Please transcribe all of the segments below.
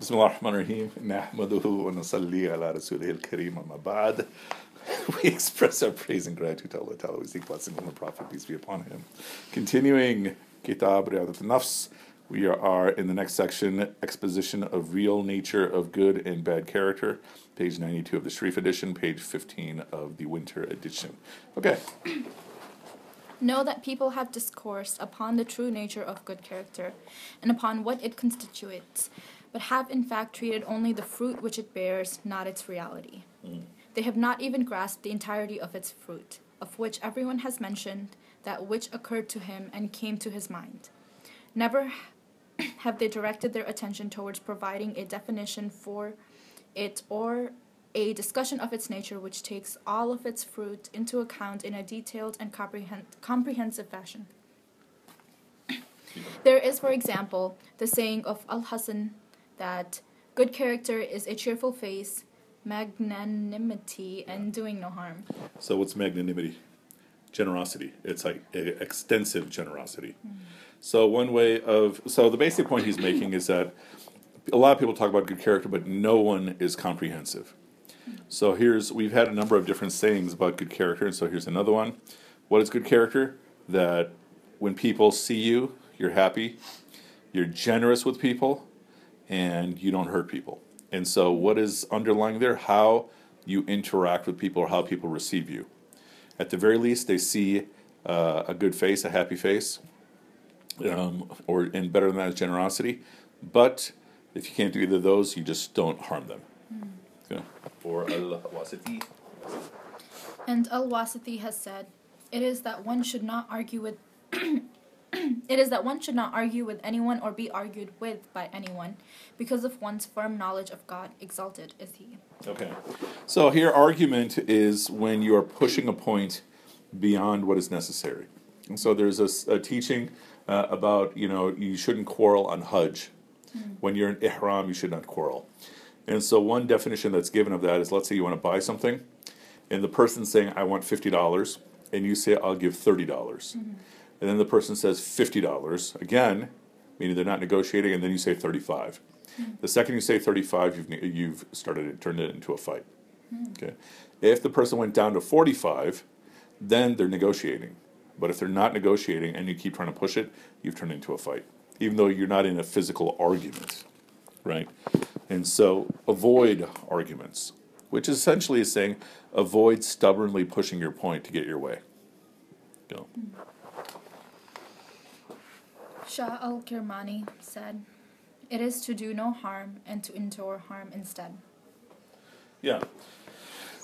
بسم الله الرحمن الرحيم نحمده ونصلي على رسوله الكريم أما بعد we express our praise and gratitude to Allah Ta'ala. We seek blessing on the Prophet, peace be upon him. Continuing Kitab Riyadat Nafs, we are in the next section, exposition of real nature of good and bad character, page 92 of the Sharif edition, page 15 of the Winter edition. Okay. Know that people have discoursed upon the true nature of good character and upon what it constitutes, but have in fact treated only the fruit which it bears, not its reality. Mm. They have not even grasped the entirety of its fruit, of which everyone has mentioned that which occurred to him and came to his mind. Never have they directed their attention towards providing a definition for it or a discussion of its nature which takes all of its fruit into account in a detailed and comprehend- comprehensive fashion. There is, for example, the saying of Al Hasan that good character is a cheerful face, magnanimity, and doing no harm. So, what's magnanimity? Generosity. It's like extensive generosity. Mm. So, one way of. So, the basic point he's making is that a lot of people talk about good character, but no one is comprehensive. Mm. So, here's. We've had a number of different sayings about good character, and so here's another one. What is good character? That when people see you, you're happy, you're generous with people, and you don't hurt people. And so, what is underlying there? How you interact with people or how people receive you. At the very least, they see uh, a good face, a happy face, um, or and better than that is generosity. But if you can't do either of those, you just don't harm them. Okay. Or al-wasiti. And Al Wasiti has said, It is that one should not argue with it is that one should not argue with anyone or be argued with by anyone, because of one's firm knowledge of God, exalted is he. Okay. So here, argument is when you are pushing a point beyond what is necessary. And so there's a teaching uh, about, you know, you shouldn't quarrel on Hajj. When you're in Ihram, you should not quarrel. And so one definition that's given of that is let's say you want to buy something, and the person's saying, I want $50, and you say, I'll give $30. dollars And then the person says $50, again, meaning they're not negotiating, and then you say 35 The second you say 35 you've, you've started it, turned it into a fight. Okay. If the person went down to 45, then they're negotiating. But if they're not negotiating and you keep trying to push it, you've turned it into a fight, even though you're not in a physical argument, right? And so avoid arguments, which essentially is saying avoid stubbornly pushing your point to get your way. Go. Shah al Kirmani said, It is to do no harm and to endure harm instead. Yeah.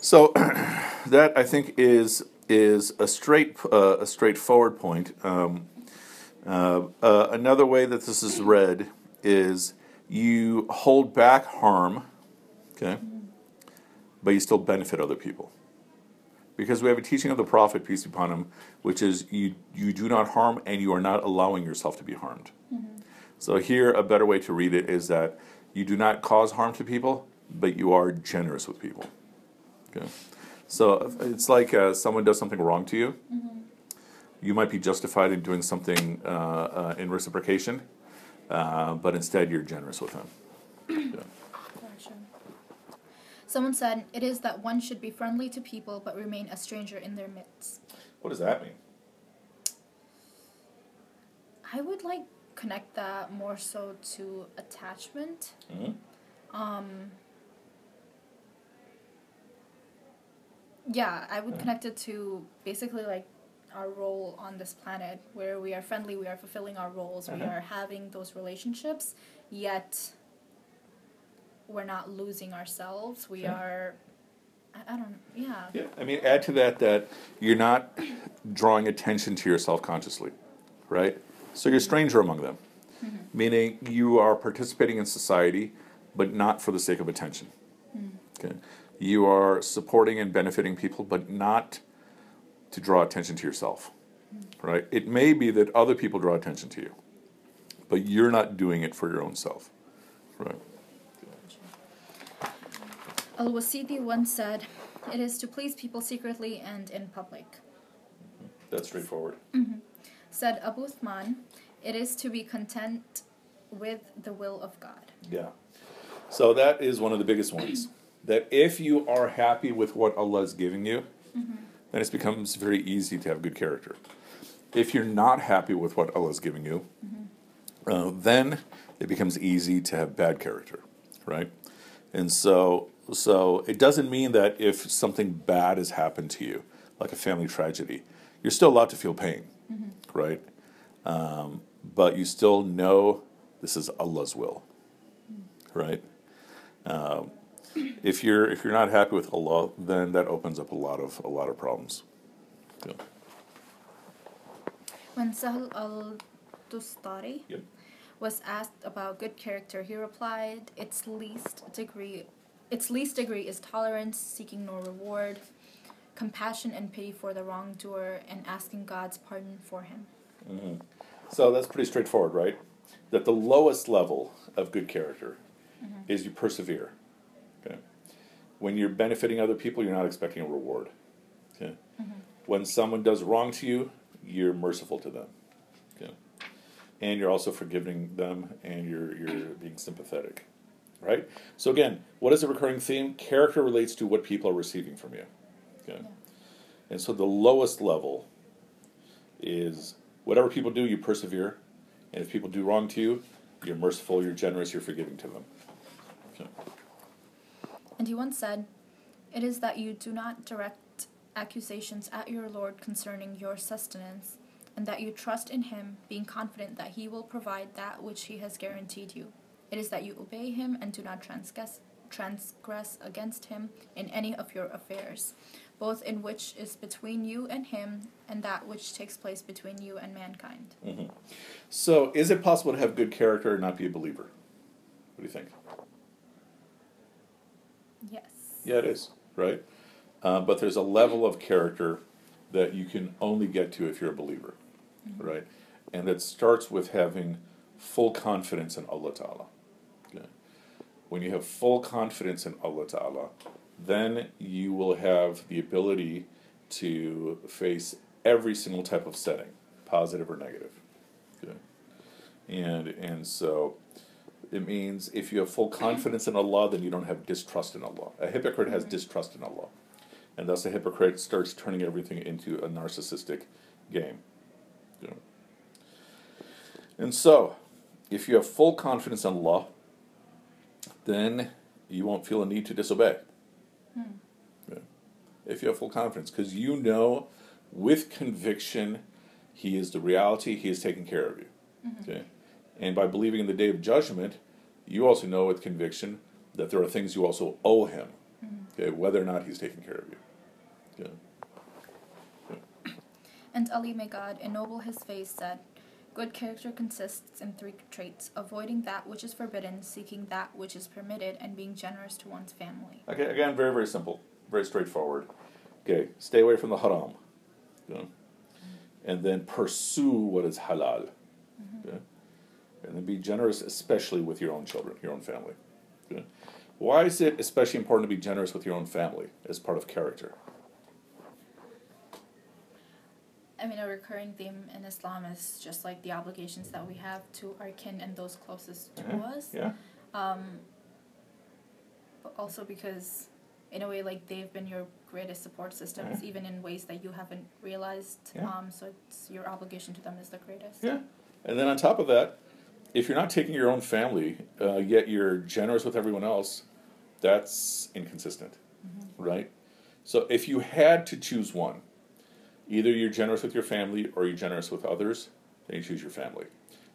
So that I think is is a straight uh, a straightforward point. Um, uh, uh, another way that this is read is you hold back harm, okay, but you still benefit other people. Because we have a teaching of the Prophet, peace be upon him, which is you you do not harm and you are not allowing yourself to be harmed. So here, a better way to read it is that you do not cause harm to people, but you are generous with people. Okay, so it's like uh, someone does something wrong to you. You might be justified in doing something uh, uh, in reciprocation, uh, but instead you're generous with them. Yeah. Someone said, It is that one should be friendly to people but remain a stranger in their midst. What does that mean? I would like connect that more so to attachment. Mhm. Um, yeah, I would connect it to basically like our role on this planet where we are friendly, we are fulfilling our roles, we Uh-huh. are having those relationships, yet we're not losing ourselves. We Sure. are, I, I don't yeah. Yeah, I mean, add to that that you're not drawing attention to yourself consciously, right? So you're a stranger among them, mm-hmm. meaning you are participating in society, but not for the sake of attention. Mm-hmm. Okay, you are supporting and benefiting people, but not to draw attention to yourself, mm-hmm. right? It may be that other people draw attention to you, but you're not doing it for your own self, right? Al Wasiti once said, It is to please people secretly and in public. That's straightforward. Mm-hmm. Said Abu Uthman, It is to be content with the will of God. Yeah. So that is one of the biggest ones. that if you are happy with what Allah is giving you, mm-hmm. then it becomes very easy to have good character. If you're not happy with what Allah is giving you, mm-hmm. uh, then it becomes easy to have bad character, right? And so, so it doesn't mean that if something bad has happened to you, like a family tragedy, you're still allowed to feel pain, right? Um, but you still know this is Allah's will, right? Um, if you're if you're not happy with Allah, then that opens up a lot of a lot of problems. Yeah. When Sahal al Tustari Yep. was asked about good character, he replied, "Its least degree, its least degree is tolerance, seeking no reward, compassion and pity for the wrongdoer, and asking God's pardon for him." Mm-hmm. So that's pretty straightforward, right? That the lowest level of good character mm-hmm. is you persevere. Okay. When you're benefiting other people, you're not expecting a reward. Okay. Mm-hmm. When someone does wrong to you, you're merciful to them. Okay. And you're also forgiving them and you're you're being sympathetic. Right? So again, what is a recurring theme? Character relates to what people are receiving from you. Okay. And so the lowest level is whatever people do, you persevere. And if people do wrong to you, you're merciful, you're generous, you're forgiving to them. Okay. And he once said, It is that you do not direct accusations at your Lord concerning your sustenance, and that you trust in him, being confident that he will provide that which he has guaranteed you. It is that you obey him and do not transgress, transgress against him in any of your affairs, both in which is between you and him, and that which takes place between you and mankind. So, is it possible to have good character and not be a believer? What do you think? Yes. Yeah, it is, right? Uh, but there's a level of character that you can only get to if you're a believer, right? And that starts with having full confidence in Allah Ta'ala. Okay? When you have full confidence in Allah Ta'ala, then you will have the ability to face every single type of setting, positive or negative. Okay? And, and so it means if you have full confidence in Allah, then you don't have distrust in Allah. A hypocrite has mm-hmm. distrust in Allah. And thus a hypocrite starts turning everything into a narcissistic game. Know. And so, if you have full confidence in Allah, then you won't feel a need to disobey. Hmm. Yeah. If you have full confidence, because you know with conviction He is the reality, He is taking care of you. Mm-hmm. Okay? And by believing in the day of judgment, you also know with conviction that there are things you also owe Him, mm-hmm. okay, whether or not He's taking care of you. Okay? And Ali, may God ennoble his face, said, Good character consists in three traits avoiding that which is forbidden, seeking that which is permitted, and being generous to one's family. Okay, again, very, very simple, very straightforward. Okay, stay away from the haram. Okay? And then pursue what is halal. Mm-hmm. Okay? And then be generous, especially with your own children, your own family. Okay? Why is it especially important to be generous with your own family as part of character? I mean, a recurring theme in Islam is just like the obligations that we have to our kin and those closest to Mhm. us. Yeah? Um, but also because, in a way, like they've been your greatest support systems, Mhm. even in ways that you haven't realized. Yeah. Um, so it's your obligation to them is the greatest. Yeah. And then on top of that, if you're not taking your own family, uh, yet you're generous with everyone else, that's inconsistent, right? So if you had to choose one, either you're generous with your family or you're generous with others, then you choose your family.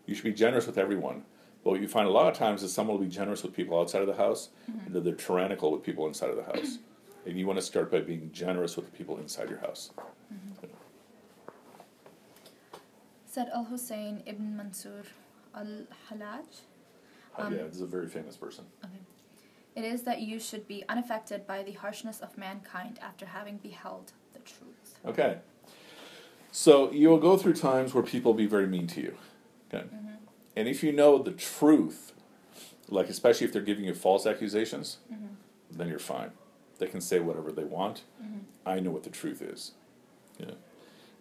You should be generous with everyone. But what you find a lot of times is someone will be generous with people outside of the house, mm-hmm. and then they're tyrannical with people inside of the house. and you want to start by being generous with the people inside your house. Mm-hmm. Said Al Hussein ibn Mansur al Hallaj. Uh, um, yeah, this is a very famous person. Okay. It is that you should be unaffected by the harshness of mankind after having beheld the truth. Okay. So you'll go through times where people will be very mean to you. Okay. Mm-hmm. And if you know the truth, like especially if they're giving you false accusations, mm-hmm. then you're fine. They can say whatever they want. Mm-hmm. I know what the truth is. Yeah.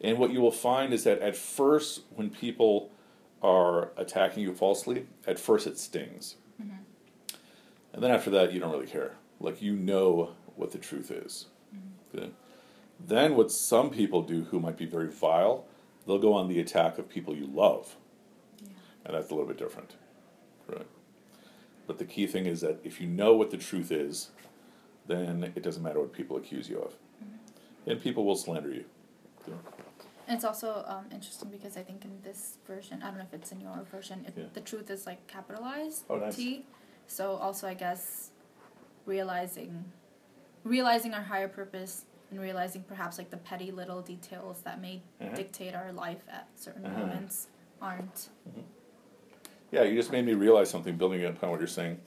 And what you will find is that at first, when people are attacking you falsely, at first it stings. And And then after that, you don't really care. Like you know what the truth is. Okay? Then what some people do who might be very vile, they'll go on the attack of people you love. Yeah. And that's a little bit different. Right. But the key thing is that if you know what the truth is, then it doesn't matter what people accuse you of. And people will slander you. Okay? And it's also um, interesting because I think in this version, I don't know if it's in your version, it, Yeah. the truth is like capitalized Oh, nice. T. So also, I guess realizing, realizing our higher purpose and realizing perhaps like the petty little details that may Uh-huh. dictate our life at certain Uh-huh. moments aren't. Yeah, you just made me realize something building upon what you're saying.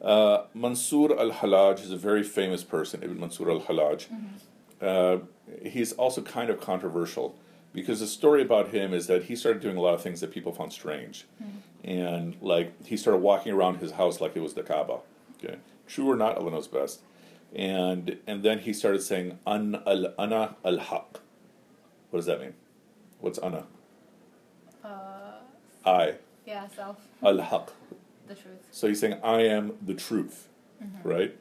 Uh, Mansur al Hallaj is a very famous person, Ibn Mansur al Hallaj. Uh, he's also kind of controversial because the story about him is that he started doing a lot of things that people found strange. And like he started walking around his house like it was the Kaaba. Okay. True or not, Allah knows best. And and then he started saying an al ana al haq. What does that mean? What's ana? Uh, I yeah, self, al haq. the truth. So he's saying, I am the truth, right?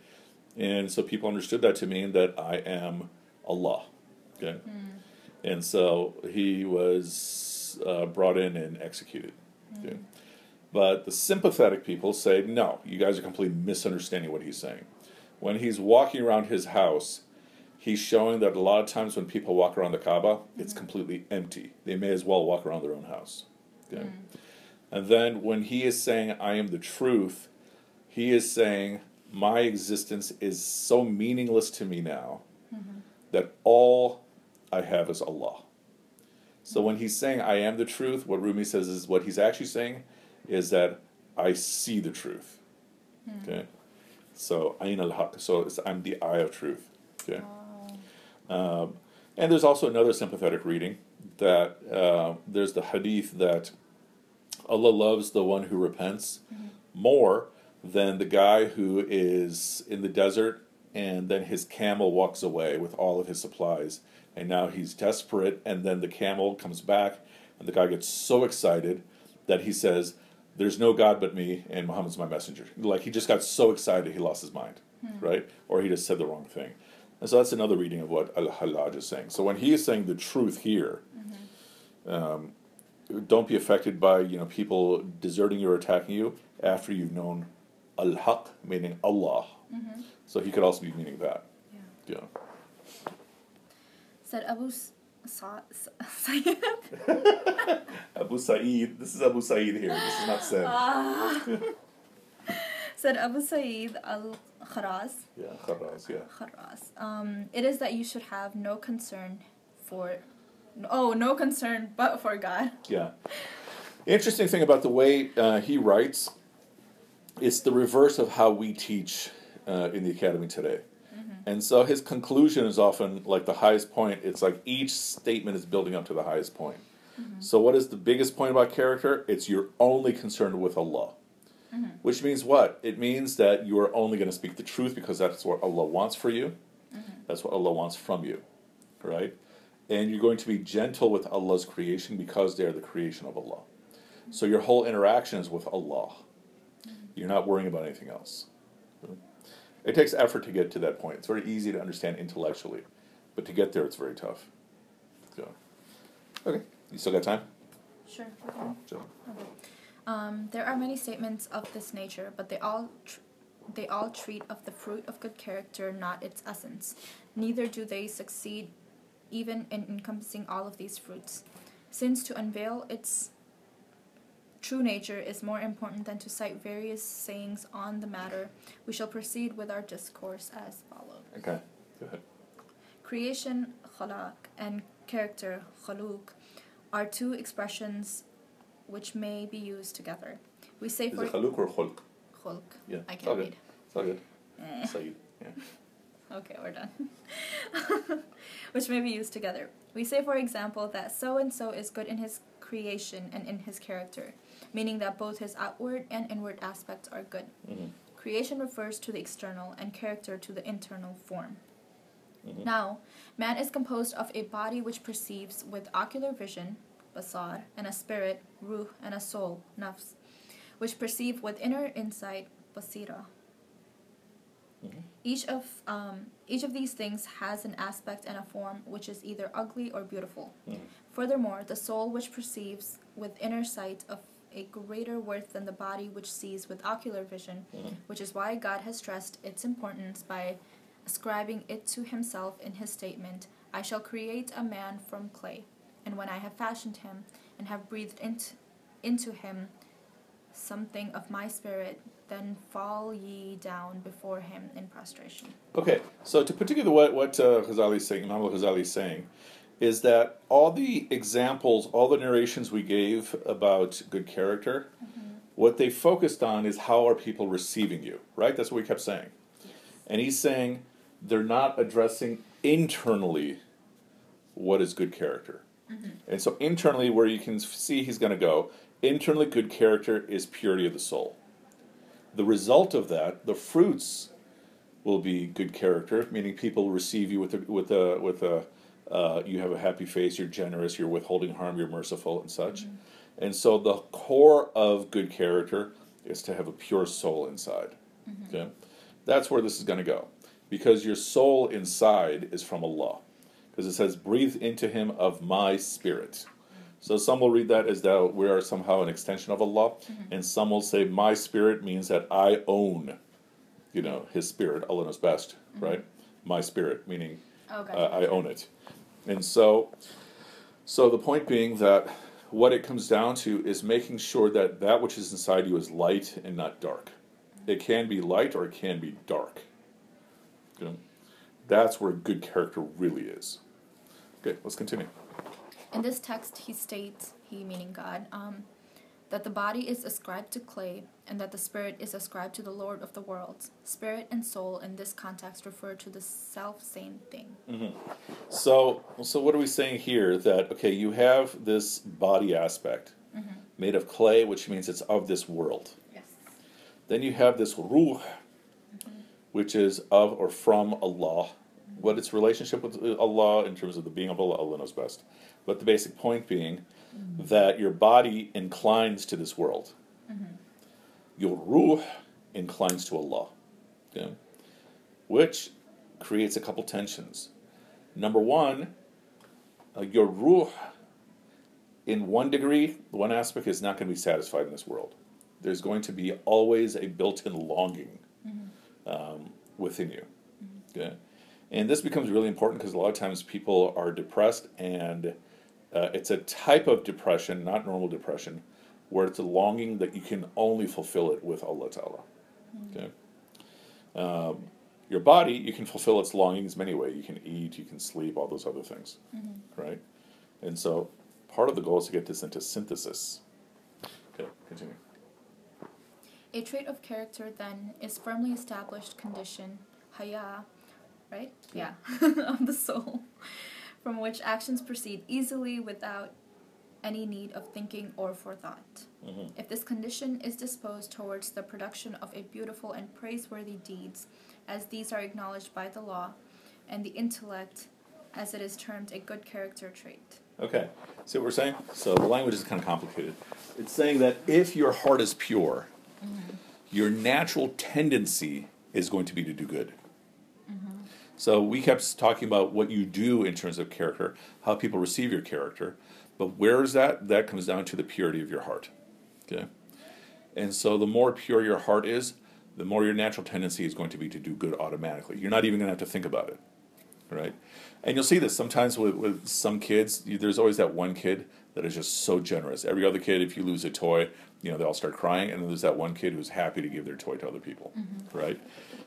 And so people understood that to mean that I am Allah. Okay? And so he was uh, brought in and executed. Okay? But the sympathetic people say, no, you guys are completely misunderstanding what he's saying. When he's walking around his house, he's showing that a lot of times when people walk around the Kaaba, it's mm-hmm. completely empty. They may as well walk around their own house. Okay? Mm. And then when he is saying, I am the truth, he is saying, My existence is so meaningless to me now mm-hmm. that all I have is Allah. So when he's saying, I am the truth, what Rumi says is what he's actually saying is that I see the truth. Mm. Okay? So, Ayn al Haq. So it's, I'm the eye of truth. Okay? Um, and there's also another sympathetic reading that uh, there's the hadith that Allah loves the one who repents more than the guy who is in the desert and then his camel walks away with all of his supplies and now he's desperate and then the camel comes back and the guy gets so excited that he says there's no god but me and muhammad's my messenger. Like he just got so excited he lost his mind hmm. right? Or he just said the wrong thing. And so that's another reading of what al-hallaj is saying. So when he is saying the truth here mm-hmm. um, don't be affected by you know people deserting you or attacking you after you've known al-haq meaning allah. Mm-hmm. So he could also be meaning that. Yeah. yeah. Said Abu Sa- Sa- Sayyid. abu sa'id this is abu sa'id here this is not said Ah. Said Abu Sa'id al Kharaz. yeah kharaz yeah Kharaz. Um, it is that you should have no concern for, oh, no concern but for God. Yeah. Interesting thing about the way uh, he writes, it's the reverse of how we teach uh, in the academy today. And so his conclusion is often like the highest point. It's like each statement is building up to the highest point. Mm-hmm. So, what is the biggest point about character? It's you're only concerned with Allah. Mm-hmm. Which means what? It means that you are only going to speak the truth because that's what Allah wants for you. Mm-hmm. That's what Allah wants from you. Right? And you're going to be gentle with Allah's creation because they are the creation of Allah. So your whole interaction is with Allah. You're not worrying about anything else. It takes effort to get to that point. It's very easy to understand intellectually, but to get there, it's very tough. So, okay, you still got time? Sure. Okay. So, Um, there are many statements of this nature, but they all tr- they all treat of the fruit of good character, not its essence. Neither do they succeed even in encompassing all of these fruits, since to unveil its true nature is more important than to cite various sayings on the matter. We shall proceed with our discourse as follows. okay, go ahead. Creation, khalaq, and character, khaluk, are two expressions which may be used together. We say Is for it khaluk or khulq? khulq. Yeah, I can't read. It's all good. Eh. Sayyid, yeah. Okay, we're done. which may be used together. We say, for example, that so and so is good in his creation and in his character, meaning that both his outward and inward aspects are good. Mhm. Creation refers to the external and character to the internal form. Mhm. Now, man is composed of a body which perceives with ocular vision, basar, and a spirit, ruh, and a soul, nafs, which perceive with inner insight, basira. Each of um, each of these things has an aspect and a form which is either ugly or beautiful. Furthermore, the soul which perceives with inner sight of a greater worth than the body which sees with ocular vision, which is why God has stressed its importance by ascribing it to himself in his statement, I shall create a man from clay, and when I have fashioned him and have breathed into, into him something of my spirit, then fall ye down before him in prostration. Okay, so to put together what what uh, Ghazali is saying, Imam al-Ghazali is saying, is that all the examples, all the narrations we gave about good character, mm-hmm. what they focused on is how are people receiving you, right? That's what we kept saying. And he's saying they're not addressing internally what is good character. Mm-hmm. And so internally, where you can see he's going to go, internally good character is purity of the soul. The result of that, the fruits, will be good character, meaning people receive you with a, with a with a uh, you have a happy face, you're generous, you're withholding harm, you're merciful, and such. And so the core of good character is to have a pure soul inside. Okay, that's where this is going to go, because your soul inside is from Allah, because it says, "Breathe into Him of my spirit." So some will read that as that we are somehow an extension of Allah, and some will say, "My spirit" means that I own, you know, His spirit. Allah knows best, right? My spirit, meaning Oh, uh, I own it. And so, so the point being that what it comes down to is making sure that that which is inside you is light and not dark. It can be light or it can be dark. Okay? That's where good character really is. Okay, let's continue. In this text, he states, he meaning God, um, that the body is ascribed to clay and that the spirit is ascribed to the Lord of the worlds. Spirit and soul in this context refer to the self same thing. Mm-hmm. So, so what are we saying here? That okay, you have this body aspect mm-hmm. made of clay, which means it's of this world. Yes. Then you have this ruh, mm-hmm. which is of or from Allah. What its relationship with Allah in terms of the being of Allah, Allah knows best. But the basic point being that your body inclines to this world. Your ruh inclines to Allah. Okay? Which creates a couple tensions. Number one, uh, your ruh, in one degree, one aspect is not going to be satisfied in this world. There's going to be always a built-in longing um, within you. Okay, and this becomes really important because a lot of times people are depressed, and uh, it's a type of depression, not normal depression, where it's a longing that you can only fulfill it with Allah Ta'ala. Okay. Um, your body, you can fulfill its longings many ways. You can eat, you can sleep, all those other things, right? And so, part of the goal is to get this into synthesis. Okay, continue. A trait of character, then, is firmly established condition, haya, right? Yeah, of the soul, from which actions proceed easily without any need of thinking or forethought. Mm-hmm. If this condition is disposed towards the production of a beautiful and praiseworthy deeds, as these are acknowledged by the law, and the intellect, as it is termed a good character trait. Okay, see what we're saying? So the language is kind of complicated. It's saying that if your heart is pure, mm-hmm. your natural tendency is going to be to do good. So we kept talking about what you do in terms of character, how people receive your character, but where is that? That comes down to the purity of your heart. Okay, and so the more pure your heart is, the more your natural tendency is going to be to do good automatically. You're not even going to have to think about it, right? And you'll see this sometimes with, with some kids. There's always that one kid that is just so generous. Every other kid, if you lose a toy, you know they all start crying, and then there's that one kid who's happy to give their toy to other people, mm-hmm. right?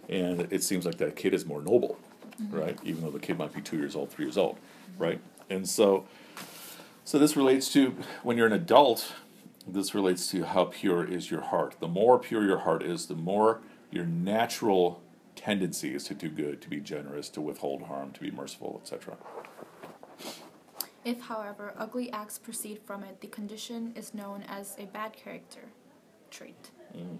And it seems like that kid is more noble, Mm-hmm. right? Even though the kid might be two years old, three years old, right? And so, so this relates to when you're an adult. This relates to how pure is your heart. The more pure your heart is, the more your natural tendency is to do good, to be generous, to withhold harm, to be merciful, etc. If, however, ugly acts proceed from it, the condition is known as a bad character trait. Mm.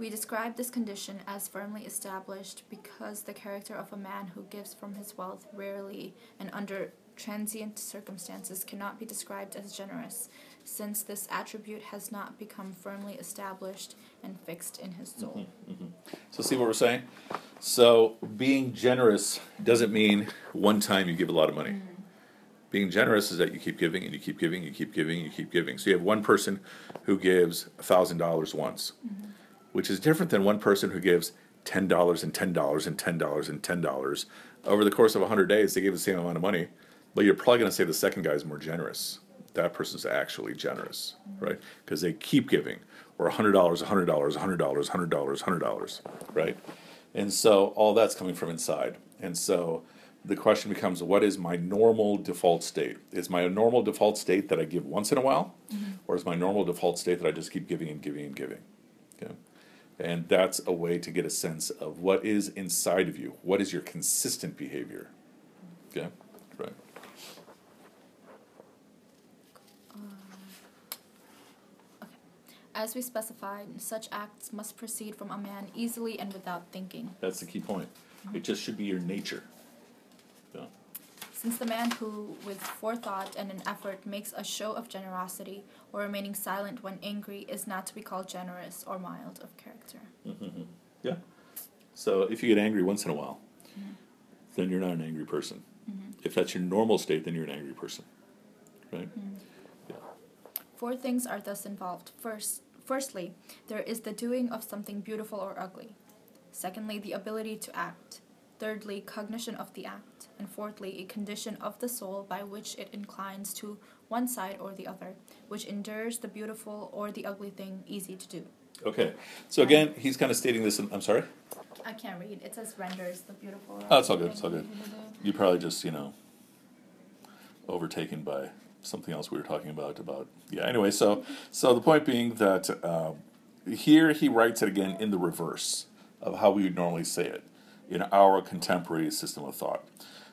We describe this condition as firmly established because the character of a man who gives from his wealth rarely and under transient circumstances cannot be described as generous, since this attribute has not become firmly established and fixed in his soul. Mm-hmm, mm-hmm. So see what we're saying? So being generous doesn't mean one time you give a lot of money. Mm-hmm. Being generous is that you keep giving and you keep giving, and you keep giving, and you keep giving. So you have one person who gives thousand dollars once, which is different than one person who gives ten dollars and ten dollars and ten dollars and ten dollars over the course of hundred days. They gave the same amount of money, but you're probably going to say the second guy is more generous. That person's actually generous, right? Because they keep giving, or hundred dollars, hundred dollars, hundred dollars, hundred dollars, hundred dollars, right? And so all that's coming from inside. And so the question becomes what is my normal default state? Is my normal default state that I give once in a while? Mm-hmm. Or is my normal default state that I just keep giving and giving and giving? Okay. And that's a way to get a sense of what is inside of you. What is your consistent behavior? Okay. Right. As we specified, such acts must proceed from a man easily and without thinking. That's the key point. It just should be your nature. Since the man who, with forethought and an effort, makes a show of generosity, or remaining silent when angry, is not to be called generous or mild of character. Mm-hmm. Yeah. So if you get angry once in a while, mm-hmm. then you're not an angry person. Mm-hmm. If that's your normal state, then you're an angry person. Right? Yeah. Four things are thus involved. First, firstly, there is the doing of something beautiful or ugly. Secondly, the ability to act. Thirdly, cognition of the act. And fourthly, a condition of the soul by which it inclines to one side or the other, which endures the beautiful or the ugly thing easy to do. Okay. So again, he's kind of stating this. In, I'm sorry. I can't read. It says renders the beautiful. Oh, it's all good, it's all good. easy to do. You probably just you know overtaken by something else we were talking about. About yeah. Anyway, so so the point being that um, here he writes it again in the reverse of how we would normally say it in our contemporary system of thought.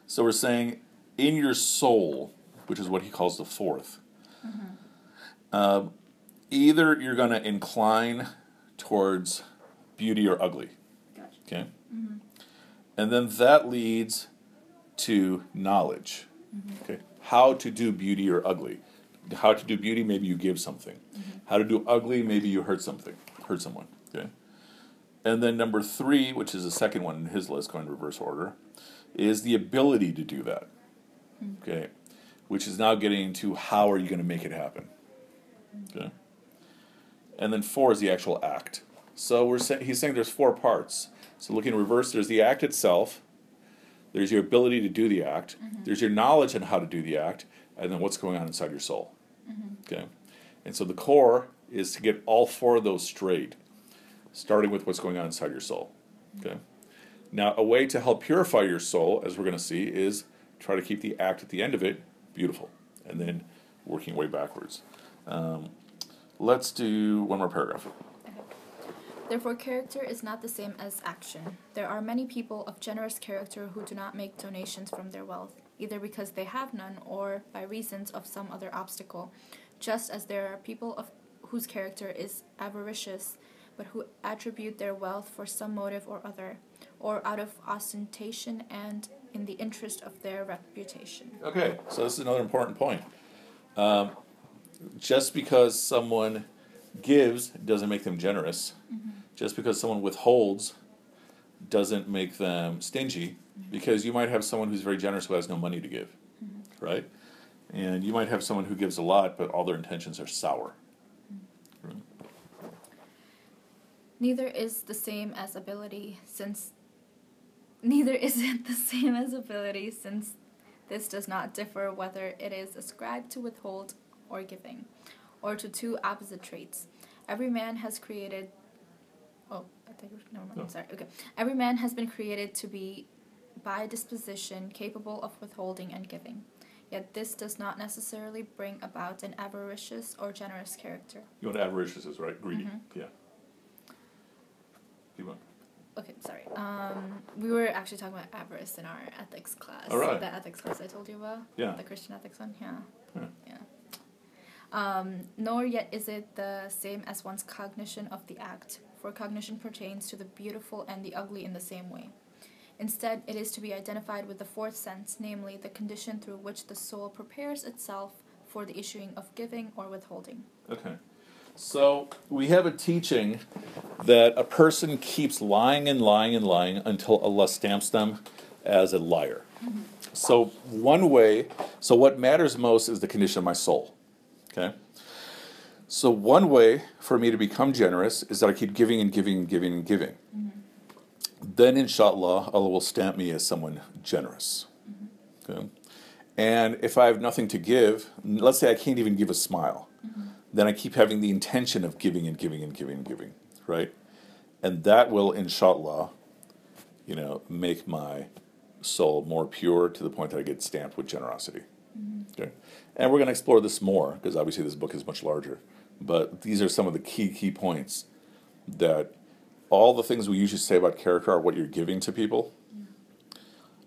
So we're saying in your soul, which is what he calls the 4th um, either you're going to incline towards beauty or ugly. Gotcha. Okay? And then that leads to knowledge. Okay? How to do beauty or ugly. How to do beauty, maybe you give something. How to do ugly, maybe you hurt something, hurt someone. Okay? And then number three, which is the second one in his list, going in reverse order, is the ability to do that. Okay? Which is now getting into how are you going to make it happen. Okay? And then four is the actual act. So we're saying he's saying there's four parts. So looking in reverse, there's the act itself. There's your ability to do the act. Mm-hmm. There's your knowledge on how to do the act, and then what's going on inside your soul. Mm-hmm. Okay, and so the core is to get all four of those straight, starting with what's going on inside your soul. Okay. Now, a way to help purify your soul, as we're going to see, is try to keep the act at the end of it beautiful, and then working way backwards. Um, let's do one more paragraph. Therefore, character is not the same as action. There are many people of generous character who do not make donations from their wealth, either because they have none or by reasons of some other obstacle, just as there are people of whose character is avaricious, but who attribute their wealth for some motive or other, or out of ostentation and in the interest of their reputation. Okay, so this is another important point. Um, just because someone gives doesn't make them generous. Mm-hmm. Just because someone withholds doesn't make them stingy. Mm-hmm. Because you might have someone who's very generous who has no money to give, mm-hmm. right? And you might have someone who gives a lot, but all their intentions are sour. Neither is the same as ability, since neither is it the same as ability, since this does not differ whether it is ascribed to withhold or giving, or to two opposite traits. Every man has created. Oh, I think never mind. No. Sorry. Okay. Every man has been created to be, by disposition, capable of withholding and giving. Yet this does not necessarily bring about an avaricious or generous character. You want avaricious is right? Greedy. Mhm. Yeah. Keep on. Okay, sorry. Um, we were actually talking about avarice in our ethics class. All right. The ethics class I told you about. Yeah. The Christian ethics one. Yeah. Yeah. Yeah. Um, nor yet is it the same as one's cognition of the act, for cognition pertains to the beautiful and the ugly in the same way. Instead, it is to be identified with the fourth sense, namely the condition through which the soul prepares itself for the issuing of giving or withholding. Okay. So we have a teaching that a person keeps lying and lying and lying until Allah stamps them as a liar. So one way, so what matters most is the condition of my soul. Okay? So one way for me to become generous is that I keep giving and giving and giving and giving. Then inshallah Allah will stamp me as someone generous. Okay? And if I have nothing to give, let's say I can't even give a smile, then I keep having the intention of giving and giving and giving and giving, right? And that will, inshallah, you know, make my soul more pure to the point that I get stamped with generosity. Okay? And we're going to explore this more because obviously this book is much larger. But these are some of the key, key points that all the things we usually say about character are what you're giving to people.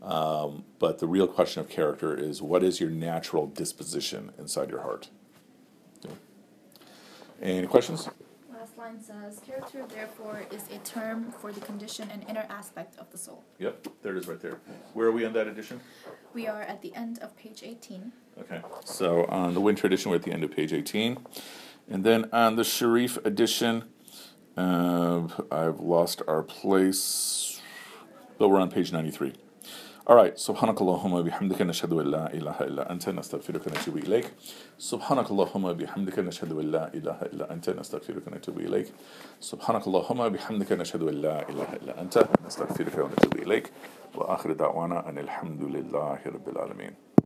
Um, but the real question of character is what is your natural disposition inside your heart? Okay. Any questions? Line says, character therefore is a term for the condition and inner aspect of the soul. Yep, there it is right there. Where are we on that edition? We are at the end of page 18. Okay, so on the winter edition, we're at the end of page 18. And then on the Sharif edition, uh, I've lost our place, but we're on page 93. All right, سبحانك اللهم بحمدك نشهد أن لا إله إلا أنت نستغفرك ونتوب إليك سبحانك اللهم بحمدك نشهد أن لا إله إلا أنت نستغفرك ونتوب إليك سبحانك اللهم بحمدك نشهد أن لا إله إلا أنت نستغفرك ونتوب إليك وآخر دعوانا أن الحمد لله رب العالمين